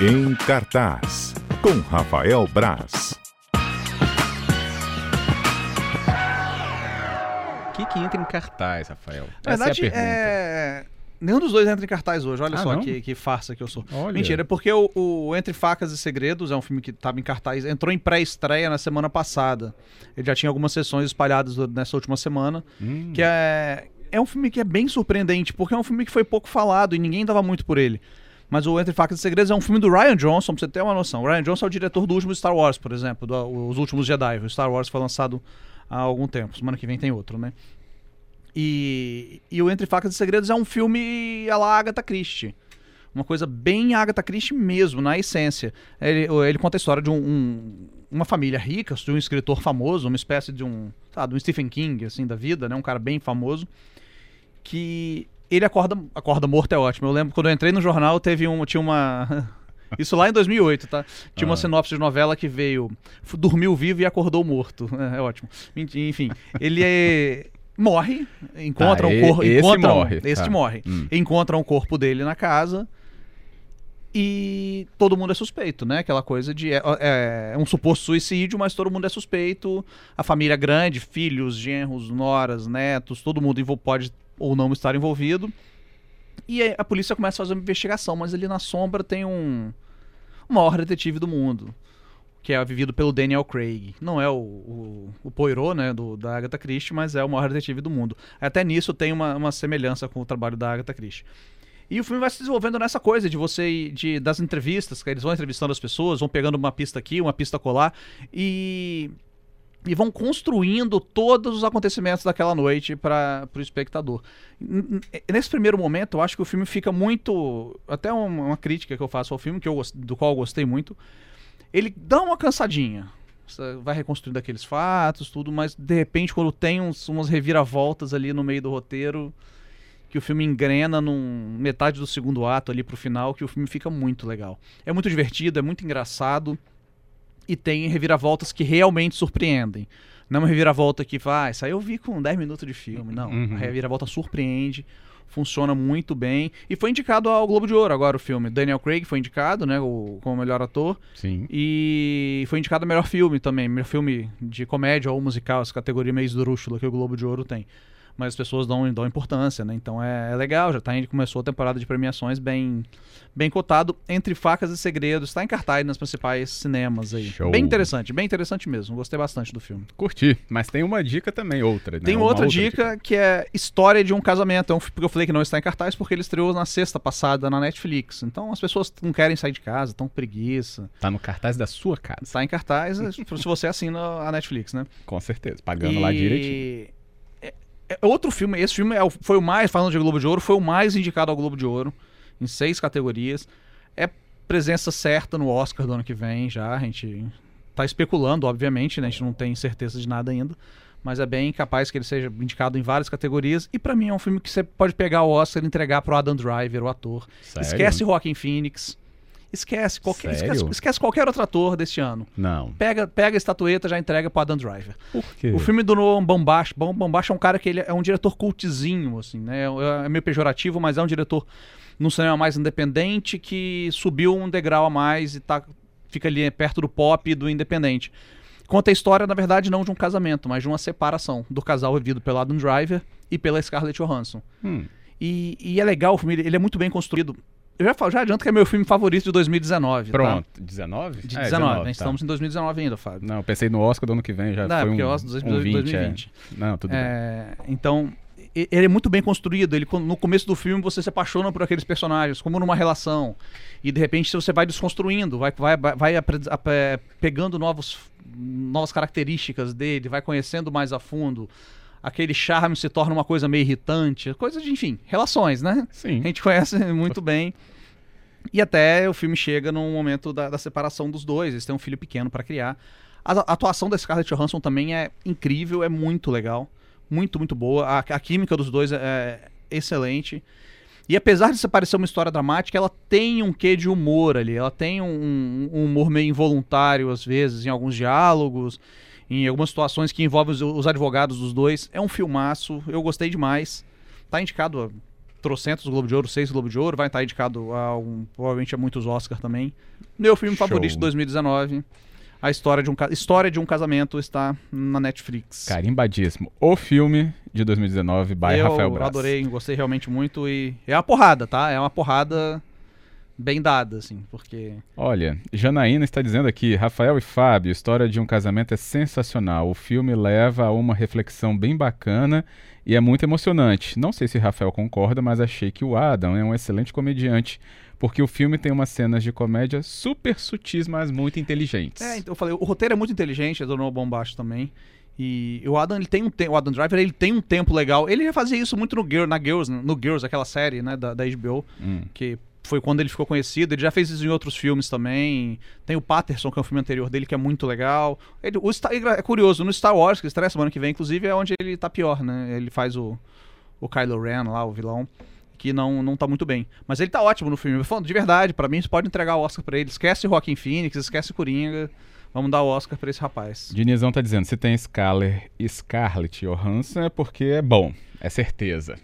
Em cartaz, com Rafael Braz. O que, que entra em cartaz, Rafael? Na Essa verdade, é a pergunta. é... Nenhum dos dois entra em cartaz hoje, olha Ah, só que, que farsa que eu sou. Olha. Mentira, é porque o, o Entre Facas e Segredos é um filme que estava em cartaz, entrou em pré-estreia na semana passada. Ele já tinha algumas sessões espalhadas nessa última semana, Hum, que é, é um filme que é bem surpreendente, porque é um filme que foi pouco falado e ninguém dava muito por ele. Mas o Entre Facas e Segredos é um filme do Ryan Johnson, pra você ter uma noção. O Ryan Johnson é o diretor do último Star Wars, por exemplo, do, os últimos Jedi. O Star Wars foi lançado há algum tempo. Semana que vem tem outro, né? E, e o Entre Facas e Segredos é um filme à la Agatha Christie. Uma coisa bem Agatha Christie mesmo, na essência. Ele, ele conta a história de um, um- uma família rica, de um escritor famoso, uma espécie de um, sabe, um Stephen King, assim, da vida, né? Um cara bem famoso. Que ele acorda, acorda morto é ótimo. Eu lembro quando eu entrei no jornal, teve um, tinha uma... Isso lá em 2008, tá? Tinha uma Ah. sinopse de novela que veio dormiu vivo e acordou morto. É, é ótimo. Enfim, ele é- morre, encontra Tá, um corpo, encontra morre, esse tá. morre. Hum. Encontra um corpo dele na casa e todo mundo é suspeito, né? Aquela coisa de é, é- é um suposto suicídio, mas todo mundo é suspeito. A família é grande, filhos, genros, noras, netos, todo mundo pode ou não estar envolvido. E a polícia começa a fazer uma investigação, mas ali na sombra tem um o maior detetive do mundo, que é vivido pelo Daniel Craig. Não é o, o, o Poirot, né, do, da Agatha Christie, mas é o maior detetive do mundo. Até nisso tem uma, uma semelhança com o trabalho da Agatha Christie. E o filme vai se desenvolvendo nessa coisa de você de das entrevistas, que eles vão entrevistando as pessoas, vão pegando uma pista aqui, uma pista colar e e vão construindo todos os acontecimentos daquela noite para o espectador. N- Nesse primeiro momento, eu acho que o filme fica muito. Até uma, uma crítica que eu faço ao filme, que eu, do qual eu gostei muito. Ele dá uma cansadinha. Você vai reconstruindo aqueles fatos, tudo, mas de repente, quando tem uns, umas reviravoltas ali no meio do roteiro, que o filme engrena num metade do segundo ato ali pro final, que o filme fica muito legal. É muito divertido, é muito engraçado e tem reviravoltas que realmente surpreendem. Não é uma reviravolta que vai, ah, isso aí eu vi com 10 minutos de filme. Não, Uhum. a reviravolta surpreende, funciona muito bem. E foi indicado ao Globo de Ouro agora o filme. Daniel Craig foi indicado, né, o, como melhor ator. Sim. E foi indicado a melhor filme também, melhor filme de comédia ou musical, essa categoria meio esdrúxula que o Globo de Ouro tem. Mas as pessoas dão, dão importância, né? Então é, é legal, já tá, indo- começou a temporada de premiações bem, bem cotado. Entre Facas e Segredos, está em cartaz nas principais cinemas aí. Show. Bem interessante, bem interessante mesmo. Gostei bastante do filme. Curti. Mas tem uma dica também, outra. né? Tem Uma outra, dica, que é História de um Casamento. É um filme que eu falei que não está em cartaz porque ele estreou na sexta passada na Netflix. Então as pessoas não querem sair de casa, estão com preguiça. Tá no cartaz da sua casa. Está em cartaz se você assina a Netflix, né? Com certeza. Pagando lá direitinho. É, é outro filme, esse filme é o- foi o mais, falando de Globo de Ouro, foi o mais indicado ao Globo de Ouro, em seis categorias. É presença certa no Oscar do ano que vem já, a gente tá especulando, obviamente, né? A gente não tem certeza de nada ainda. Mas é bem capaz que ele seja indicado em várias categorias. E pra mim é um filme que você pode pegar o Oscar e entregar pro Adam Driver, o ator. Sério? Esquece Joaquin Phoenix. Esquece qualquer, esquece, esquece qualquer outro ator desse ano. Não. Pega, pega a estatueta já entrega pro Adam Driver. Por quê? O filme do Noam Baumbach, Bom Baumbach é um cara que ele é um diretor cultizinho, assim, né? É é meio pejorativo, mas é um diretor num cinema mais independente que subiu um degrau a mais e tá, fica ali perto do pop e do independente. Conta a história, na verdade, não de um casamento, mas de uma separação do casal vivido pelo Adam Driver e pela Scarlett Johansson. Hum. E, e é legal o filme, ele é muito bem construído. Eu já, falo- já adianto que é meu filme favorito de 2019. tá? Pronto. 19? De É, 19, né? tá. Estamos em 2019 ainda, Fábio. Não, pensei no Oscar do ano que vem, já Não, foi porque um, o Oscar de um 20, 2020. é. Não, tudo bem. É, então, e- ele é muito bem construído. Ele, no começo do filme, você se apaixona por aqueles personagens, como numa relação. E de repente você vai desconstruindo, vai, vai, vai é, pegando novos, novas características dele, vai conhecendo mais a fundo. Aquele charme se torna uma coisa meio irritante, coisa de, enfim, relações, né? Sim. A gente conhece muito bem. E até o filme chega num momento da, da separação dos dois. Eles têm um filho pequeno pra criar. A, a atuação da Scarlett Johansson também é incrível, é muito legal. Muito, muito boa. A, a química dos dois é, é excelente. E apesar de se parecer uma história dramática, ela tem um quê de humor ali. Ela tem um, um humor meio involuntário, às vezes, em alguns diálogos, em algumas situações que envolvem os, os advogados dos dois. É um filmaço, eu gostei demais. Tá indicado a trocentos Globo de Ouro, seis Globo de Ouro, vai estar indicado a um, provavelmente a muitos Oscars também. Meu filme Show. favorito de 2019, a história de um história de um casamento está na Netflix. Carimbadíssimo. O filme de 2019 by eu Rafael Braz. adorei, gostei realmente muito e é uma porrada, tá? É uma porrada bem dada, assim, porque Olha, Janaína está dizendo aqui, Rafael e Fábio, história de um casamento é sensacional. O filme leva a uma reflexão bem bacana e é muito emocionante. Não sei se Rafael concorda, mas achei que o Adam é um excelente comediante, porque o filme tem umas cenas de comédia super sutis, mas muito inteligentes. É, então eu falei, o roteiro é muito inteligente, é do Noah Baumbach também. E o Adam, ele tem um o Adam Driver, ele tem um tempo legal. Ele já fazia isso muito no Girl, na Girls, no Girls, aquela série, né, da, da HBO, Hum. que foi quando ele ficou conhecido. Ele já fez isso em outros filmes também. Tem o Patterson, que é um filme anterior dele, que é muito legal. Ele- o Star- é curioso, no Star Wars, que estreia semana que vem, inclusive, é onde ele tá pior, né? Ele faz o, o Kylo Ren lá, o vilão, que não, não tá muito bem. Mas ele tá ótimo no filme. Falando de verdade, pra mim, você pode entregar o Oscar pra ele. Esquece Joaquin Phoenix, esquece Coringa. Vamos dar o Oscar pra esse rapaz. Dinizão tá dizendo, se tem Scarlett, Scarlett Johansson é porque é bom, é certeza.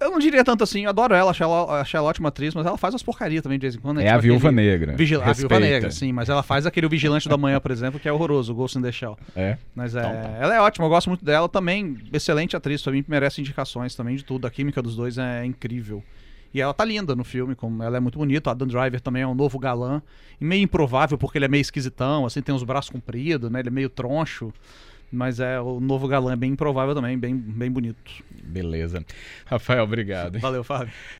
Eu não diria tanto assim, eu adoro ela, achei ela, achei ela ótima atriz, mas ela faz umas porcarias também de vez em quando. né? É a Tipo Viúva aquele Negra. Vigil... A Viúva Respeita. Negra, sim, mas ela faz aquele Vigilante da Manhã, por exemplo, que é horroroso, o Ghost in the Shell. É. Mas é, Então tá. ela é ótima, eu gosto muito dela também. Excelente atriz, pra mim merece indicações também de tudo. A química dos dois é incrível. E ela tá linda no filme, como ela é muito bonita. O Adam Driver também é um novo galã. E meio improvável, porque ele é meio esquisitão, assim, tem os braços compridos, né? Ele é meio troncho. Mas é o novo galã é bem improvável também, bem, bem bonito. Beleza. Rafael, obrigado. Valeu, Fábio.